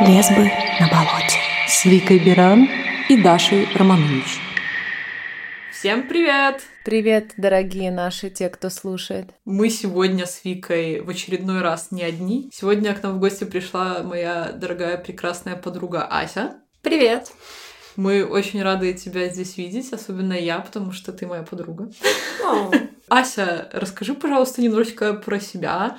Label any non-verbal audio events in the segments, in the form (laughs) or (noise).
Лесбы на болоте. С Викой Биран и Дашей Романович. Всем привет! Привет, дорогие наши, те, кто слушает. Мы сегодня с Викой в очередной раз не одни. Сегодня к нам в гости пришла моя дорогая прекрасная подруга Ася. Привет! Мы очень рады тебя здесь видеть, особенно я, потому что ты моя подруга. (laughs) Ася, расскажи, пожалуйста, немножечко про себя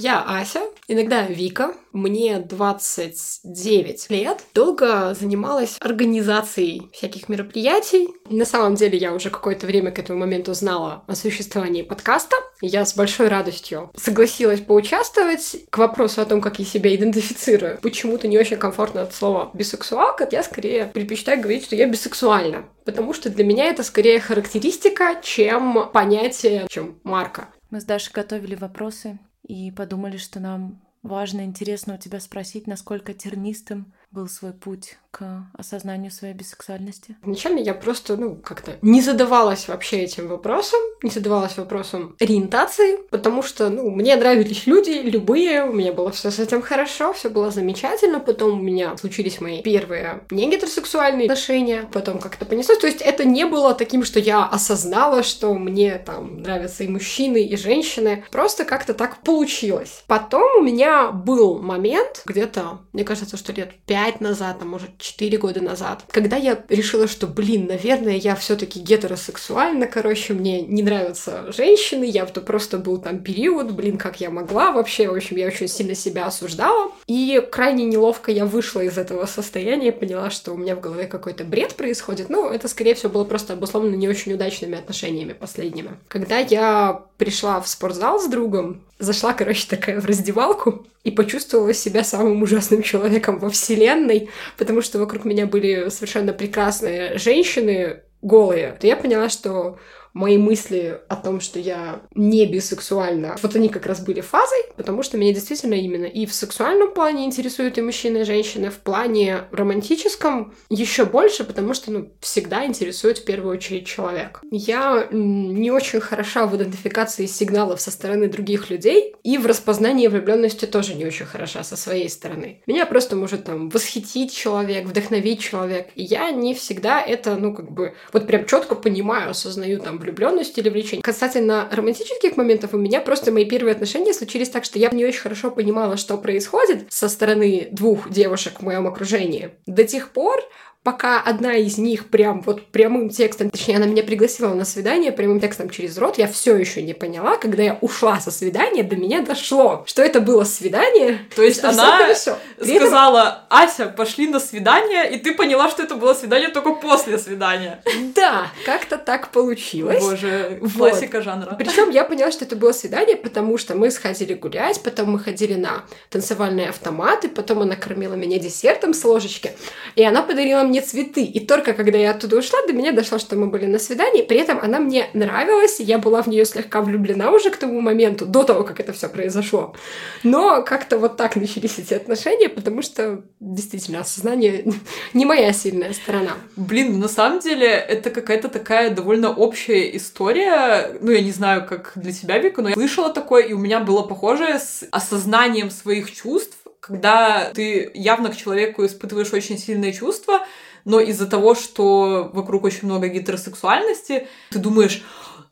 я Ася, иногда Вика, мне 29 лет. Долго занималась организацией всяких мероприятий. На самом деле я уже какое-то время к этому моменту знала о существовании подкаста. Я с большой радостью согласилась поучаствовать. К вопросу о том, как я себя идентифицирую, почему-то не очень комфортно от слова бисексуалка. Я скорее предпочитаю говорить, что я бисексуальна. Потому что для меня это скорее характеристика, чем понятие, чем марка. Мы с Дашей готовили вопросы и подумали, что нам важно, интересно у тебя спросить, насколько тернистым был свой путь к осознанию своей бисексуальности? Вначале я просто, ну, как-то не задавалась вообще этим вопросом, не задавалась вопросом ориентации, потому что, ну, мне нравились люди, любые, у меня было все с этим хорошо, все было замечательно, потом у меня случились мои первые не гетеросексуальные отношения, потом как-то понеслось, то есть это не было таким, что я осознала, что мне там нравятся и мужчины, и женщины, просто как-то так получилось. Потом у меня был момент, где-то, мне кажется, что лет пять назад, а может 4 года назад, когда я решила, что, блин, наверное, я все таки гетеросексуальна, короче, мне не нравятся женщины, я то просто был там период, блин, как я могла вообще, в общем, я очень сильно себя осуждала, и крайне неловко я вышла из этого состояния, поняла, что у меня в голове какой-то бред происходит, ну, это, скорее всего, было просто обусловлено не очень удачными отношениями последними. Когда я пришла в спортзал с другом, зашла, короче, такая в раздевалку и почувствовала себя самым ужасным человеком во вселенной, потому что вокруг меня были совершенно прекрасные женщины, голые, то я поняла, что мои мысли о том, что я не бисексуальна, вот они как раз были фазой, потому что меня действительно именно и в сексуальном плане интересуют и мужчины, и женщины, в плане романтическом еще больше, потому что, ну, всегда интересует в первую очередь человек. Я не очень хороша в идентификации сигналов со стороны других людей, и в распознании влюбленности тоже не очень хороша со своей стороны. Меня просто может там восхитить человек, вдохновить человек, и я не всегда это, ну, как бы, вот прям четко понимаю, осознаю там влюбленность или влечение. Касательно романтических моментов, у меня просто мои первые отношения случились так, что я не очень хорошо понимала, что происходит со стороны двух девушек в моем окружении. До тех пор, пока одна из них прям вот прямым текстом, точнее, она меня пригласила на свидание прямым текстом через рот, я все еще не поняла, когда я ушла со свидания, до меня дошло, что это было свидание. То есть она сказала, Ася, пошли на свидание, и ты поняла, что это было свидание только после свидания. Да, как-то так получилось. Боже, классика вот. жанра. Причем я поняла, что это было свидание, потому что мы сходили гулять, потом мы ходили на танцевальные автоматы, потом она кормила меня десертом с ложечки, и она подарила мне цветы. И только когда я оттуда ушла, до меня дошло, что мы были на свидании. При этом она мне нравилась, я была в нее слегка влюблена уже к тому моменту, до того, как это все произошло. Но как-то вот так начались эти отношения, потому что действительно осознание (laughs) не моя сильная сторона. Блин, на самом деле это какая-то такая довольно общая история. Ну, я не знаю, как для тебя, Вика, но я слышала такое, и у меня было похожее с осознанием своих чувств когда ты явно к человеку испытываешь очень сильные чувства, но из-за того, что вокруг очень много гетеросексуальности, ты думаешь,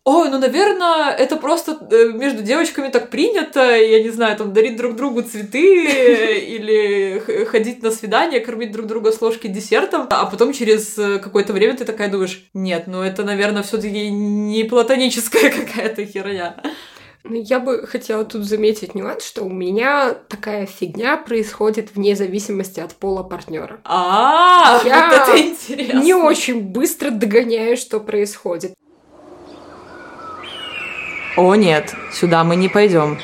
ой, ну, наверное, это просто э, между девочками так принято, я не знаю, там, дарить друг другу цветы (laughs) или ходить на свидание, кормить друг друга с ложки десертом, а потом через э, какое-то время ты такая думаешь, нет, ну, это, наверное, все таки не платоническая (laughs) какая-то херня. Ну, я бы хотела тут заметить нюанс, что у меня такая фигня происходит вне зависимости от пола партнера. А, я вот это интересно. Не очень быстро догоняю, что происходит. О нет, сюда мы не пойдем.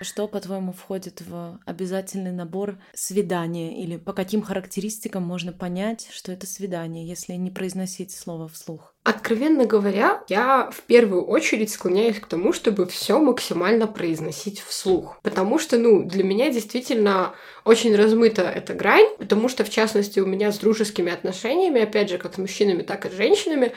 Что, по-твоему, входит в обязательный набор свидания? Или по каким характеристикам можно понять, что это свидание, если не произносить слово вслух? Откровенно говоря, я в первую очередь склоняюсь к тому, чтобы все максимально произносить вслух. Потому что, ну, для меня действительно очень размыта эта грань, потому что, в частности, у меня с дружескими отношениями, опять же, как с мужчинами, так и с женщинами,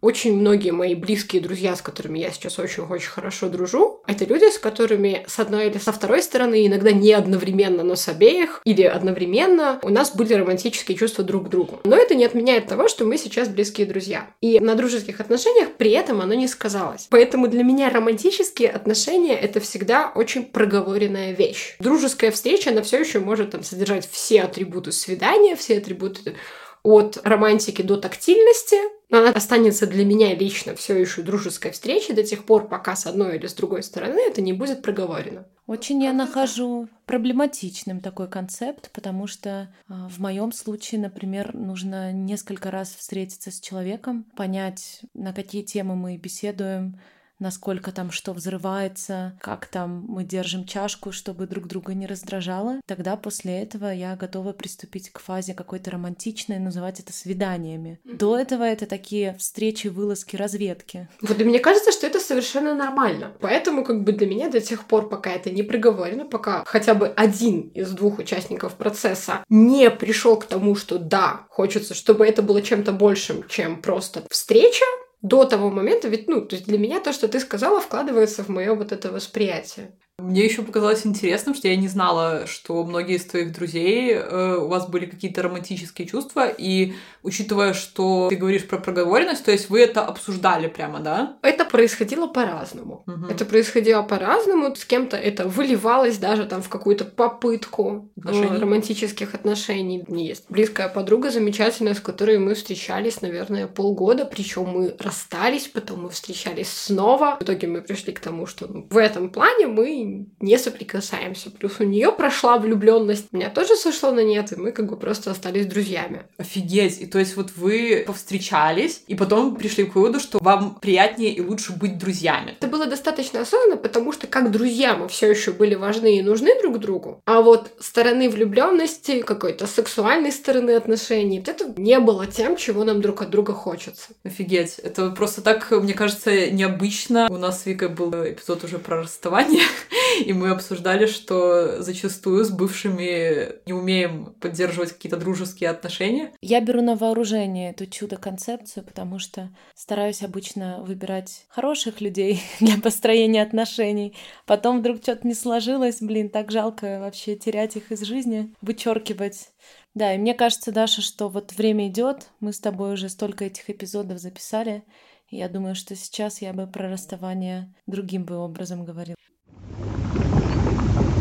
очень многие мои близкие друзья, с которыми я сейчас очень-очень хорошо дружу, это люди, с которыми с одной или со второй стороны, иногда не одновременно, но с обеих, или одновременно, у нас были романтические чувства друг к другу. Но это не отменяет того, что мы сейчас близкие друзья. И на дружеских отношениях при этом оно не сказалось. Поэтому для меня романтические отношения — это всегда очень проговоренная вещь. Дружеская встреча, она все еще может там содержать все атрибуты свидания, все атрибуты от романтики до тактильности, но она останется для меня лично все еще дружеской встречей до тех пор, пока с одной или с другой стороны это не будет проговорено. Очень я нахожу проблематичным такой концепт, потому что а, в моем случае, например, нужно несколько раз встретиться с человеком, понять, на какие темы мы беседуем, насколько там что взрывается, как там мы держим чашку, чтобы друг друга не раздражало, тогда после этого я готова приступить к фазе какой-то романтичной, называть это свиданиями. До этого это такие встречи, вылазки, разведки. Вот и мне кажется, что это совершенно нормально. Поэтому как бы для меня до тех пор, пока это не приговорено, пока хотя бы один из двух участников процесса не пришел к тому, что да, хочется, чтобы это было чем-то большим, чем просто встреча, до того момента, ведь, ну, то есть для меня то, что ты сказала, вкладывается в мое вот это восприятие. Мне еще показалось интересным, что я не знала, что многие из твоих друзей э, у вас были какие-то романтические чувства, и учитывая, что ты говоришь про проговоренность, то есть вы это обсуждали прямо, да? Это происходило по-разному. Угу. Это происходило по-разному. С кем-то это выливалось даже там в какую-то попытку отношений? романтических отношений. У меня есть близкая подруга замечательная, с которой мы встречались, наверное, полгода, причем мы расстались, потом мы встречались снова. В итоге мы пришли к тому, что ну, в этом плане мы не соприкасаемся. Плюс у нее прошла влюбленность, меня тоже сошло на нет, и мы как бы просто остались друзьями. Офигеть! И то есть вот вы повстречались, и потом пришли к выводу, что вам приятнее и лучше быть друзьями. Это было достаточно осознанно, потому что как друзья мы все еще были важны и нужны друг другу, а вот стороны влюбленности, какой-то сексуальной стороны отношений, это не было тем, чего нам друг от друга хочется. Офигеть! Это просто так, мне кажется, необычно. У нас с Викой был эпизод уже про расставание, (laughs) (laughs) и мы обсуждали, что зачастую с бывшими не умеем поддерживать какие-то дружеские отношения. Я беру на вооружение эту чудо-концепцию, потому что стараюсь обычно выбирать хороших людей (laughs) для построения отношений. Потом вдруг что-то не сложилось, блин, так жалко вообще терять их из жизни, вычеркивать. Да, и мне кажется, Даша, что вот время идет, мы с тобой уже столько этих эпизодов записали, я думаю, что сейчас я бы про расставание другим бы образом говорила.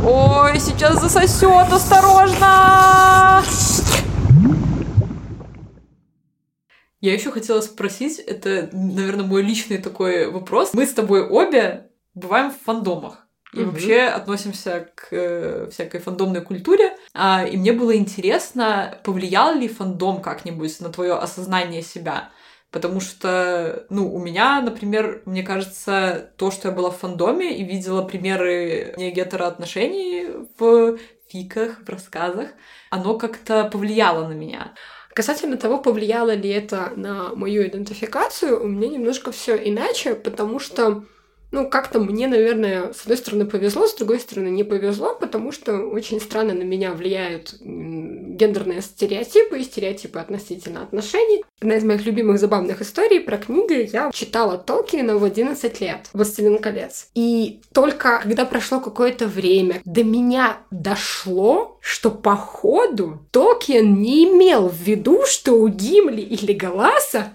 Ой, сейчас засосет, осторожно! Я еще хотела спросить, это, наверное, мой личный такой вопрос. Мы с тобой обе бываем в фандомах. И угу. вообще относимся к э, всякой фандомной культуре. А, и мне было интересно, повлиял ли фандом как-нибудь на твое осознание себя. Потому что, ну, у меня, например, мне кажется, то, что я была в фандоме и видела примеры не гетероотношений в фиках, в рассказах, оно как-то повлияло на меня. Касательно того, повлияло ли это на мою идентификацию, у меня немножко все иначе, потому что ну, как-то мне, наверное, с одной стороны повезло, с другой стороны не повезло, потому что очень странно на меня влияют гендерные стереотипы и стереотипы относительно отношений. Одна из моих любимых забавных историй про книги я читала Толкина в 11 лет, «Властелин колец». И только когда прошло какое-то время, до меня дошло, что походу Толкин не имел в виду, что у Гимли или Галаса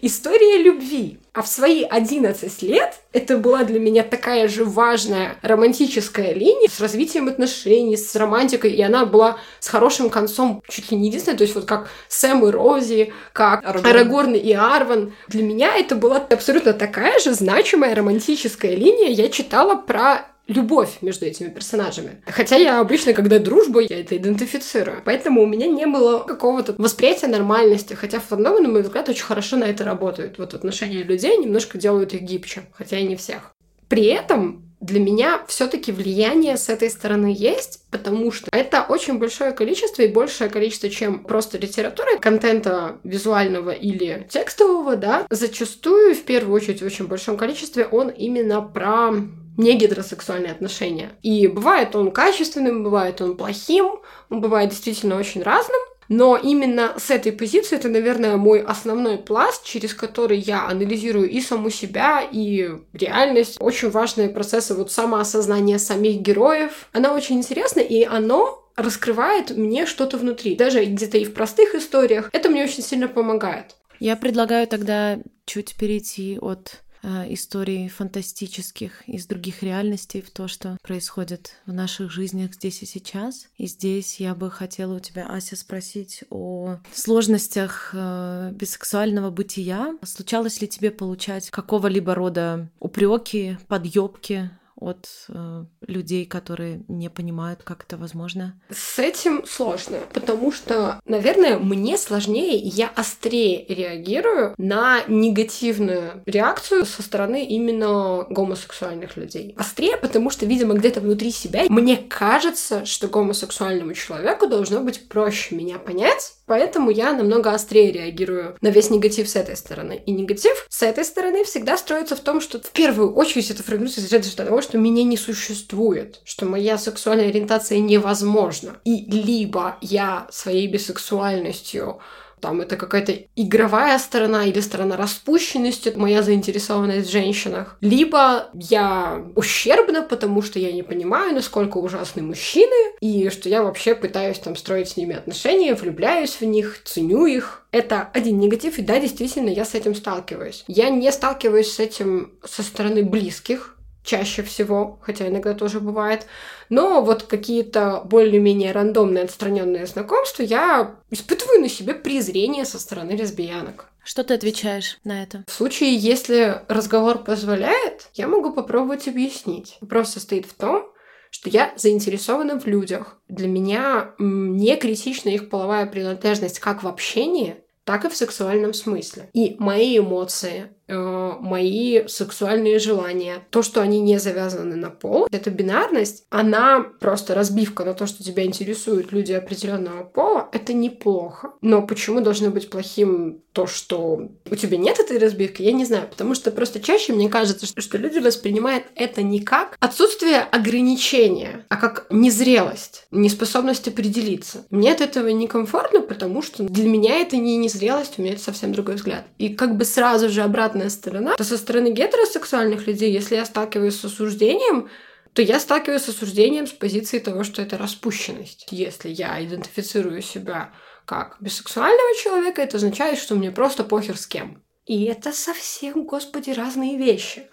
История любви. А в свои 11 лет это была для меня такая же важная романтическая линия с развитием отношений, с романтикой, и она была с хорошим концом чуть ли не единственная, то есть вот как Сэм и Рози, как Арагорн, Арагорн и Арван. Для меня это была абсолютно такая же значимая романтическая линия. Я читала про любовь между этими персонажами. Хотя я обычно, когда дружба, я это идентифицирую. Поэтому у меня не было какого-то восприятия нормальности. Хотя фандомы, на мой взгляд, очень хорошо на это работают. Вот отношения людей немножко делают их гибче, хотя и не всех. При этом для меня все-таки влияние с этой стороны есть, потому что это очень большое количество и большее количество, чем просто литература, контента визуального или текстового, да, зачастую, в первую очередь, в очень большом количестве, он именно про не гетеросексуальные отношения. И бывает он качественным, бывает он плохим, он бывает действительно очень разным, Но именно с этой позиции это, наверное, мой основной пласт, через который я анализирую и саму себя, и реальность. Очень важные процессы вот самоосознания самих героев. Она очень интересна, и оно раскрывает мне что-то внутри. Даже где-то и в простых историях. Это мне очень сильно помогает. Я предлагаю тогда чуть перейти от историй фантастических из других реальностей в то, что происходит в наших жизнях здесь и сейчас. И здесь я бы хотела у тебя, Ася, спросить о сложностях э, бисексуального бытия. Случалось ли тебе получать какого-либо рода упреки, подъебки от э, людей, которые не понимают, как это возможно? С этим сложно, потому что, наверное, мне сложнее, я острее реагирую на негативную реакцию со стороны именно гомосексуальных людей. Острее, потому что, видимо, где-то внутри себя мне кажется, что гомосексуальному человеку должно быть проще меня понять, Поэтому я намного острее реагирую на весь негатив с этой стороны. И негатив с этой стороны всегда строится в том, что в первую очередь это формируется из того, что меня не существует, что моя сексуальная ориентация невозможна. И либо я своей бисексуальностью там это какая-то игровая сторона или сторона распущенности, моя заинтересованность в женщинах. Либо я ущербна, потому что я не понимаю, насколько ужасны мужчины, и что я вообще пытаюсь там строить с ними отношения, влюбляюсь в них, ценю их. Это один негатив, и да, действительно, я с этим сталкиваюсь. Я не сталкиваюсь с этим со стороны близких, чаще всего, хотя иногда тоже бывает. Но вот какие-то более-менее рандомные отстраненные знакомства я испытываю на себе презрение со стороны лесбиянок. Что ты отвечаешь на это? В случае, если разговор позволяет, я могу попробовать объяснить. Вопрос состоит в том, что я заинтересована в людях. Для меня не критична их половая принадлежность как в общении, так и в сексуальном смысле. И мои эмоции, Э, мои сексуальные желания. То, что они не завязаны на пол, эта бинарность, она просто разбивка на то, что тебя интересуют люди определенного пола, это неплохо. Но почему должно быть плохим то, что у тебя нет этой разбивки, я не знаю. Потому что просто чаще мне кажется, что, что люди воспринимают это не как отсутствие ограничения, а как незрелость, неспособность определиться. Мне от этого некомфортно, потому что для меня это не незрелость, у меня это совсем другой взгляд. И как бы сразу же обратно обратная сторона, то со стороны гетеросексуальных людей, если я сталкиваюсь с осуждением, то я сталкиваюсь с осуждением с позиции того, что это распущенность. Если я идентифицирую себя как бисексуального человека, это означает, что мне просто похер с кем. И это совсем, господи, разные вещи.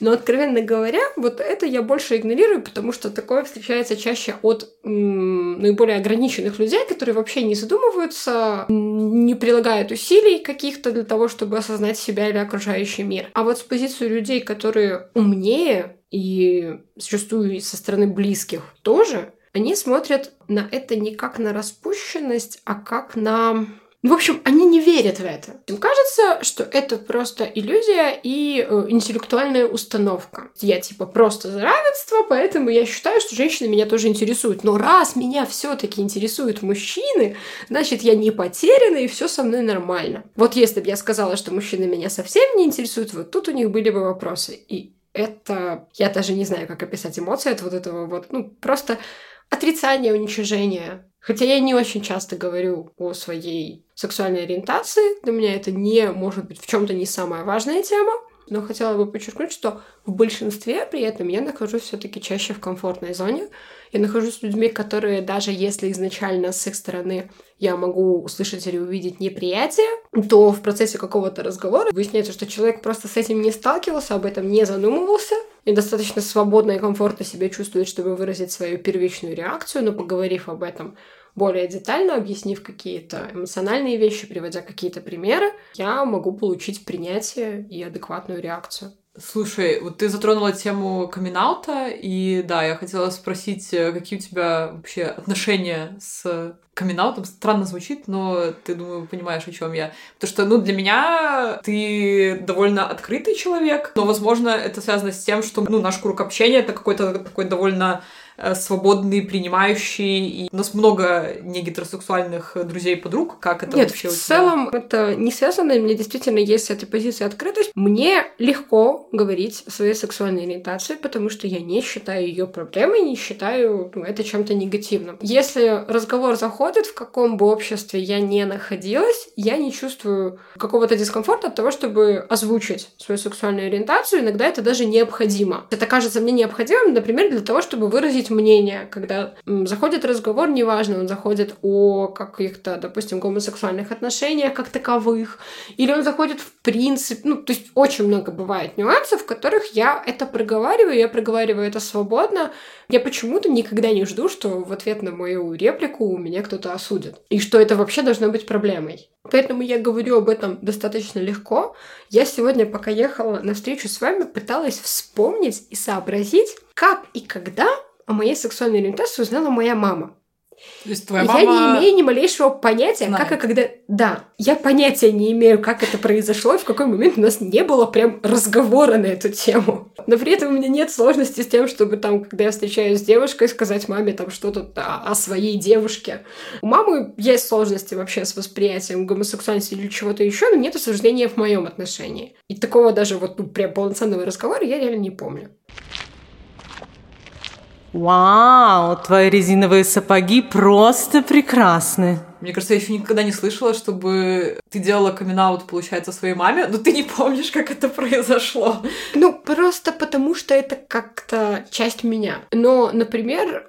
Но, откровенно говоря, вот это я больше игнорирую, потому что такое встречается чаще от м, наиболее ограниченных людей, которые вообще не задумываются, не прилагают усилий каких-то для того, чтобы осознать себя или окружающий мир. А вот с позиции людей, которые умнее и зачастую со стороны близких тоже, они смотрят на это не как на распущенность, а как на в общем, они не верят в это. Им кажется, что это просто иллюзия и э, интеллектуальная установка. Я типа просто за равенство, поэтому я считаю, что женщины меня тоже интересуют. Но раз меня все-таки интересуют мужчины, значит, я не потеряна и все со мной нормально. Вот если бы я сказала, что мужчины меня совсем не интересуют, вот тут у них были бы вопросы. И это... Я даже не знаю, как описать эмоции от вот этого вот, ну, просто отрицание, уничижение. Хотя я не очень часто говорю о своей сексуальной ориентации, для меня это не может быть в чем-то не самая важная тема, но хотела бы подчеркнуть, что в большинстве при этом я нахожусь все-таки чаще в комфортной зоне. Я нахожусь с людьми, которые даже если изначально с их стороны я могу услышать или увидеть неприятие, то в процессе какого-то разговора выясняется, что человек просто с этим не сталкивался, об этом не задумывался, и достаточно свободно и комфортно себя чувствует, чтобы выразить свою первичную реакцию, но поговорив об этом более детально, объяснив какие-то эмоциональные вещи, приводя какие-то примеры, я могу получить принятие и адекватную реакцию. Слушай, вот ты затронула тему камин и да, я хотела спросить, э, какие у тебя вообще отношения с камин Странно звучит, но ты, думаю, понимаешь, о чем я. Потому что, ну, для меня ты довольно открытый человек, но, возможно, это связано с тем, что, ну, наш круг общения — это какой-то такой довольно свободный, принимающий. И у нас много негетеросексуальных друзей подруг. Как это Нет, вообще в целом это не связано. Меня действительно есть с этой позиции открытость. Мне легко говорить о своей сексуальной ориентации, потому что я не считаю ее проблемой, не считаю ну, это чем-то негативным. Если разговор заходит в каком бы обществе я не находилась, я не чувствую какого-то дискомфорта от того, чтобы озвучить свою сексуальную ориентацию. Иногда это даже необходимо. Это кажется мне необходимым, например, для того, чтобы выразить мнение, когда заходит разговор, неважно, он заходит о каких-то, допустим, гомосексуальных отношениях как таковых, или он заходит в принцип, ну, то есть очень много бывает нюансов, в которых я это проговариваю, я проговариваю это свободно, я почему-то никогда не жду, что в ответ на мою реплику у меня кто-то осудит. И что это вообще должно быть проблемой. Поэтому я говорю об этом достаточно легко. Я сегодня, пока ехала на встречу с вами, пыталась вспомнить и сообразить, как и когда о моей сексуальной ориентации узнала моя мама. То есть твоя мама... Я не имею ни малейшего понятия, знает. как и когда... Да, я понятия не имею, как это произошло, и в какой момент у нас не было прям разговора на эту тему. Но при этом у меня нет сложности с тем, чтобы там, когда я встречаюсь с девушкой, сказать маме там что-то о, о своей девушке. У мамы есть сложности вообще с восприятием гомосексуальности или чего-то еще, но нет осуждения в моем отношении. И такого даже вот ну, прям полноценного разговора я реально не помню. Вау, твои резиновые сапоги просто прекрасны. Мне кажется, я еще никогда не слышала, чтобы ты делала камин получается, своей маме, но ты не помнишь, как это произошло. Ну, просто потому, что это как-то часть меня. Но, например,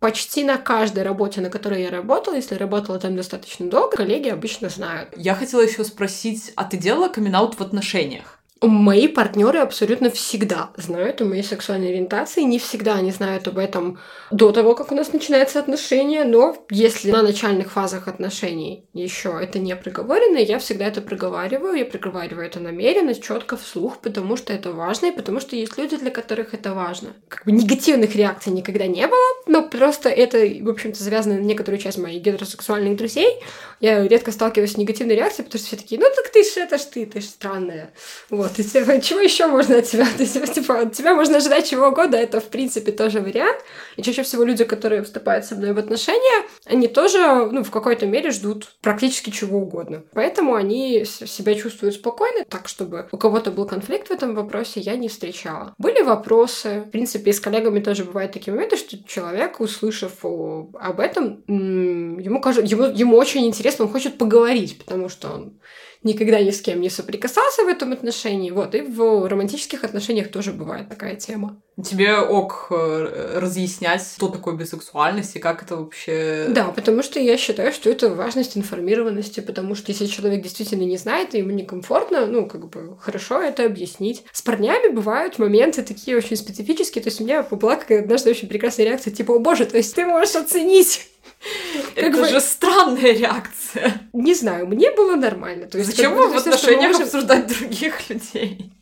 почти на каждой работе, на которой я работала, если работала там достаточно долго, коллеги обычно знают. Я хотела еще спросить, а ты делала камин в отношениях? Мои партнеры абсолютно всегда знают о моей сексуальной ориентации. Не всегда они знают об этом до того, как у нас начинается отношения, но если на начальных фазах отношений еще это не проговорено, я всегда это проговариваю. Я проговариваю это намеренно, четко, вслух, потому что это важно, и потому что есть люди, для которых это важно. Как бы негативных реакций никогда не было, но просто это, в общем-то, завязано на некоторую часть моих гетеросексуальных друзей. Я редко сталкиваюсь с негативной реакцией, потому что все такие, ну так ты ж это ж ты, ты ж странная. Вот. Вот, типа, чего еще можно от тебя? (laughs) То типа, от тебя можно ожидать чего угодно, это, в принципе, тоже вариант. И чаще всего люди, которые вступают со мной в отношения, они тоже, ну, в какой-то мере ждут практически чего угодно. Поэтому они себя чувствуют спокойно, так, чтобы у кого-то был конфликт в этом вопросе, я не встречала. Были вопросы, в принципе, и с коллегами тоже бывают такие моменты, что человек, услышав об этом, ему, кажется, ему, ему очень интересно, он хочет поговорить, потому что он никогда ни с кем не соприкасался в этом отношении. Вот, и в романтических отношениях тоже бывает такая тема. Тебе ок э, разъяснять, что такое бисексуальность и как это вообще... Да, потому что я считаю, что это важность информированности, потому что если человек действительно не знает, и ему некомфортно, ну, как бы, хорошо это объяснить. С парнями бывают моменты такие очень специфические, то есть у меня была какая-то однажды очень прекрасная реакция, типа, о боже, то есть ты можешь оценить (laughs) это бы... же странная реакция. Не знаю, мне было нормально. То есть, Зачем вам в отношениях можем... обсуждать других людей?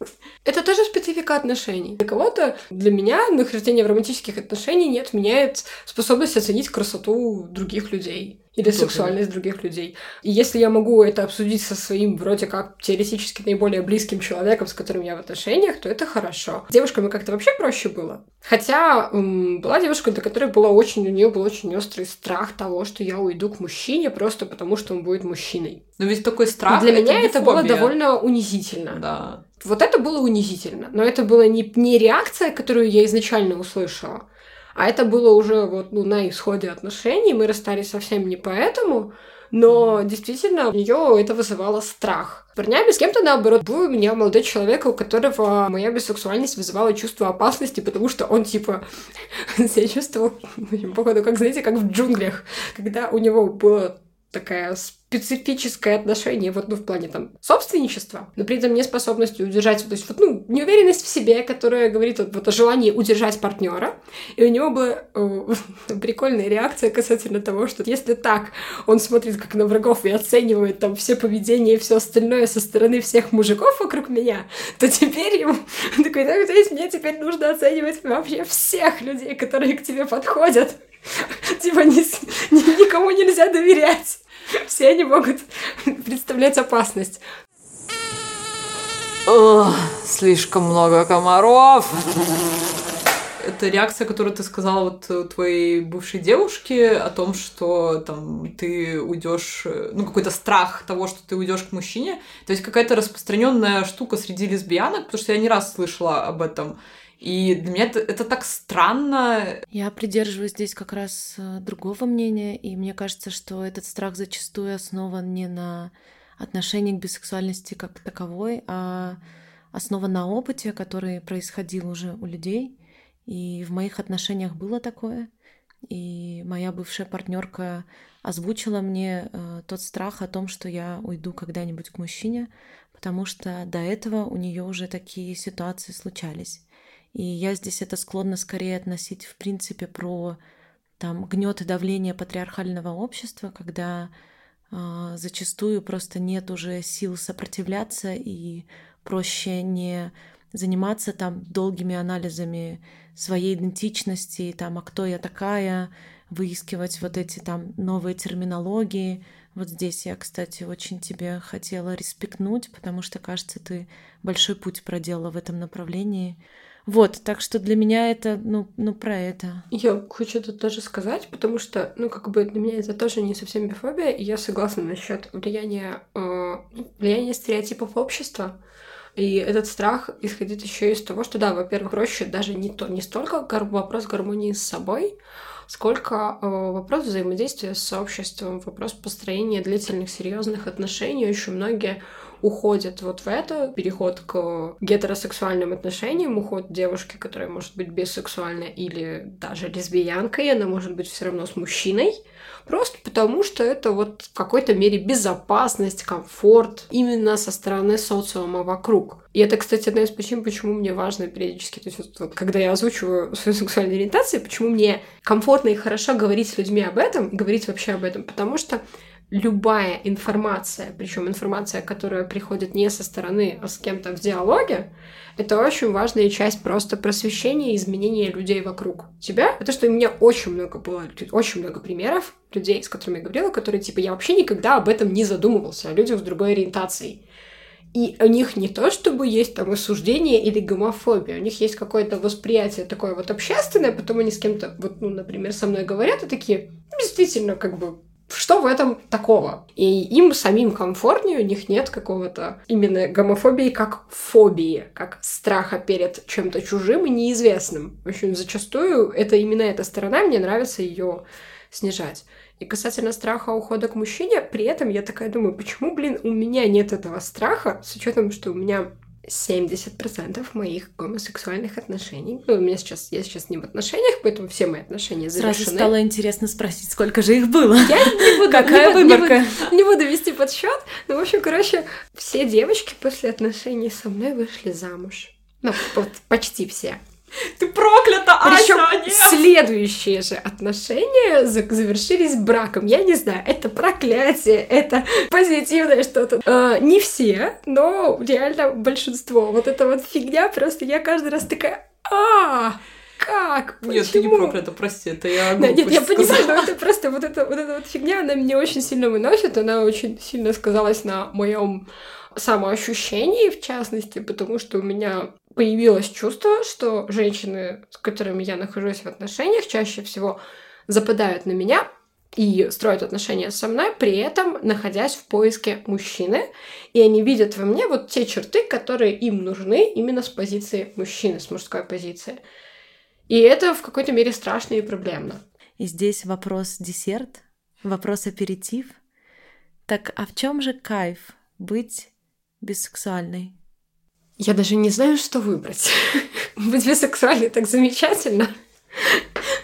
Это тоже специфика отношений. Для кого-то, для меня, нахождение в романтических отношениях не отменяет способность оценить красоту других людей или Тоже. сексуальность других людей. И если я могу это обсудить со своим вроде как теоретически наиболее близким человеком, с которым я в отношениях, то это хорошо. С девушками как-то вообще проще было. Хотя м, была девушка, для которой была очень, у нее был очень острый страх того, что я уйду к мужчине просто потому, что он будет мужчиной. Но ведь такой страх. И для это меня это было довольно унизительно. Да. Вот это было унизительно. Но это была не, не реакция, которую я изначально услышала, а это было уже вот ну, на исходе отношений. Мы расстались совсем не поэтому. Но действительно, у нее это вызывало страх. Парнями с кем-то наоборот. Был у меня молодой человек, у которого моя бисексуальность вызывала чувство опасности, потому что он типа (laughs) себя чувствовал, (laughs) походу, как знаете, как в джунглях, когда у него было такая специфическое отношение, вот, ну, в плане там собственничества, но при этом неспособность удержать, то есть, вот, ну, неуверенность в себе, которая говорит вот, вот о желании удержать партнера. И у него была э, (laughs) прикольная реакция касательно того, что если так он смотрит как на врагов и оценивает там все поведения и все остальное со стороны всех мужиков вокруг меня, то теперь ему (laughs) такой, да, то есть мне теперь нужно оценивать вообще всех людей, которые к тебе подходят. (laughs) Типа ни, ни, никому нельзя доверять. Все они могут представлять опасность. Слишком много комаров. Это реакция, которую ты сказала вот твоей бывшей девушке о том, что там ты уйдешь, ну какой-то страх того, что ты уйдешь к мужчине. То есть какая-то распространенная штука среди лесбиянок, потому что я не раз слышала об этом И для меня это, это так странно. Я придерживаюсь здесь как раз э, другого мнения, и мне кажется, что этот страх зачастую основан не на отношении к бисексуальности как таковой, а основан на опыте, который происходил уже у людей. И в моих отношениях было такое. И моя бывшая партнерка озвучила мне э, тот страх о том, что я уйду когда-нибудь к мужчине, потому что до этого у нее уже такие ситуации случались. И я здесь это склонна скорее относить, в принципе, про там гнет и давление патриархального общества, когда э, зачастую просто нет уже сил сопротивляться и проще не заниматься там долгими анализами своей идентичности, там, а кто я такая, выискивать вот эти там новые терминологии. Вот здесь я, кстати, очень тебе хотела респектнуть, потому что, кажется, ты большой путь проделала в этом направлении. Вот, так что для меня это, ну, ну про это. Я хочу тут тоже сказать, потому что, ну, как бы для меня это тоже не совсем бифобия, и я согласна насчет влияния, э, влияния стереотипов общества. И этот страх исходит еще из того, что, да, во-первых, проще даже не, то, не столько вопрос гармонии с собой, сколько э, вопрос взаимодействия с сообществом, вопрос построения длительных, серьезных отношений. Очень многие уходят вот в это, переход к гетеросексуальным отношениям, уход девушки, которая может быть бисексуальна или даже лесбиянкой, она может быть все равно с мужчиной, просто потому что это вот в какой-то мере безопасность, комфорт именно со стороны социума вокруг. И это, кстати, одна из причин, почему мне важно периодически, то есть вот, вот когда я озвучиваю (laughs) свою сексуальную ориентацию, почему мне комфортно и хорошо говорить с людьми об этом, говорить вообще об этом, потому что любая информация, причем информация, которая приходит не со стороны, а с кем-то в диалоге, это очень важная часть просто просвещения и изменения людей вокруг тебя. Это что у меня очень много было, очень много примеров людей, с которыми я говорила, которые типа я вообще никогда об этом не задумывался, о людях с другой ориентацией. И у них не то, чтобы есть там осуждение или гомофобия, у них есть какое-то восприятие такое вот общественное, потом они с кем-то, вот, ну, например, со мной говорят и такие, «Ну, действительно, как бы, что в этом такого? И им самим комфортнее, у них нет какого-то именно гомофобии как фобии, как страха перед чем-то чужим и неизвестным. В общем, зачастую это именно эта сторона, мне нравится ее снижать. И касательно страха ухода к мужчине, при этом я такая думаю, почему, блин, у меня нет этого страха, с учетом, что у меня 70% моих гомосексуальных отношений. Ну, у меня сейчас, я сейчас не в отношениях, поэтому все мои отношения завершены. Сразу стало интересно спросить, сколько же их было. Я не буду, Какая не, выборка? Не буду, не буду вести подсчет. Ну, в общем, короче, все девочки после отношений со мной вышли замуж. Ну, вот почти все. Ты проклята, Причем Ася! Нет! следующие же отношения завершились браком. Я не знаю, это проклятие, это позитивное что-то. Э, не все, но реально большинство. Вот эта вот фигня, просто я каждый раз такая, а как? Почему? Нет, ты не проклята, прости, это я Да, нет, я глупость понимаю, сказала. но это просто вот эта, вот эта вот фигня, она меня очень сильно выносит, она очень сильно сказалась на моем самоощущении, в частности, потому что у меня появилось чувство, что женщины, с которыми я нахожусь в отношениях, чаще всего западают на меня и строят отношения со мной, при этом находясь в поиске мужчины, и они видят во мне вот те черты, которые им нужны именно с позиции мужчины, с мужской позиции. И это в какой-то мере страшно и проблемно. И здесь вопрос десерт, вопрос аперитив. Так, а в чем же кайф быть бисексуальной? Я даже не знаю, что выбрать. (laughs) Быть бисексуальной так замечательно.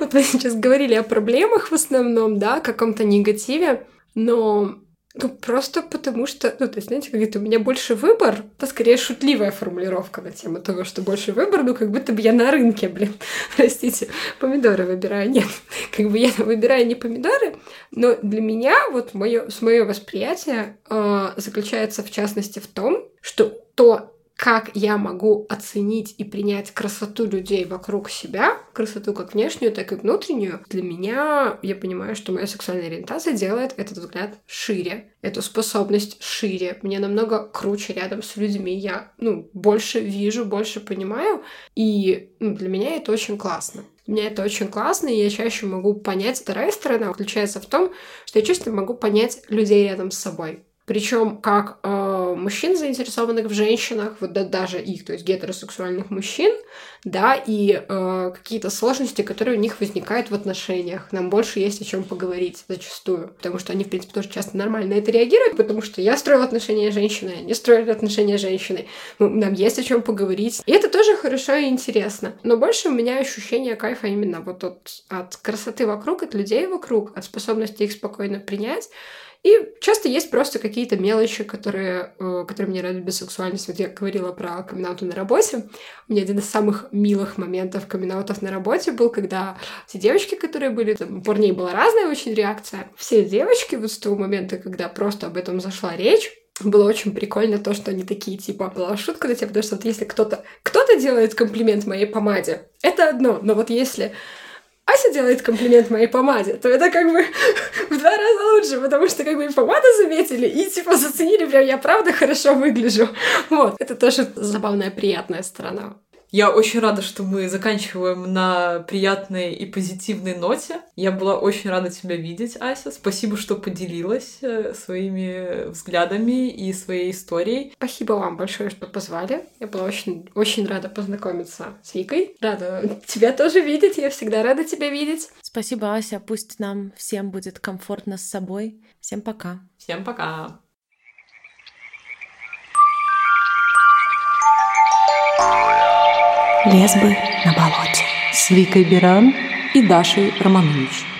Вот мы сейчас говорили о проблемах в основном, да, каком-то негативе, но ну, просто потому что, ну, то есть, знаете, как это у меня больше выбор, это скорее шутливая формулировка на тему того, что больше выбор, ну, как будто бы я на рынке, блин, (laughs) простите, помидоры выбираю, нет, (laughs) как бы я выбираю не помидоры, но для меня вот мое, мое восприятие э, заключается в частности в том, что то, как я могу оценить и принять красоту людей вокруг себя, красоту как внешнюю, так и внутреннюю, для меня, я понимаю, что моя сексуальная ориентация делает этот взгляд шире, эту способность шире. Мне намного круче рядом с людьми. Я, ну, больше вижу, больше понимаю, и ну, для меня это очень классно. Для меня это очень классно, и я чаще могу понять. Вторая сторона заключается в том, что я чаще могу понять людей рядом с собой. Причем как э, мужчин, заинтересованных в женщинах, вот да, даже их, то есть гетеросексуальных мужчин, да, и э, какие-то сложности, которые у них возникают в отношениях. Нам больше есть о чем поговорить зачастую, потому что они, в принципе, тоже часто нормально на это реагируют, потому что я строю отношения с женщиной, они строят отношения с женщиной. Нам есть о чем поговорить. И это тоже хорошо и интересно. Но больше у меня ощущение кайфа именно вот от, от красоты вокруг, от людей вокруг, от способности их спокойно принять. И часто есть просто какие-то мелочи, которые, э, которые мне радуют бисексуальность. Вот я говорила про камин на работе. У меня один из самых милых моментов камин на работе был, когда все девочки, которые были, там, у парней была разная очень реакция. Все девочки вот с того момента, когда просто об этом зашла речь, было очень прикольно то, что они такие, типа, была шутка на тебя, потому что вот если кто-то кто-то делает комплимент моей помаде, это одно, но вот если Ася делает комплимент моей помаде, то это как бы (laughs) в два раза лучше, потому что как бы и помаду заметили, и типа заценили, прям я правда хорошо выгляжу. (laughs) Вот, это тоже забавная, приятная сторона. Я очень рада, что мы заканчиваем на приятной и позитивной ноте. Я была очень рада тебя видеть, Ася. Спасибо, что поделилась э, своими взглядами и своей историей. Спасибо вам большое, что позвали. Я была очень, очень рада познакомиться с Викой. Рада тебя тоже видеть. Я всегда рада тебя видеть. Спасибо, Ася. Пусть нам всем будет комфортно с собой. Всем пока. Всем пока. Лесбы на болоте. С Викой Биран и Дашей Романович.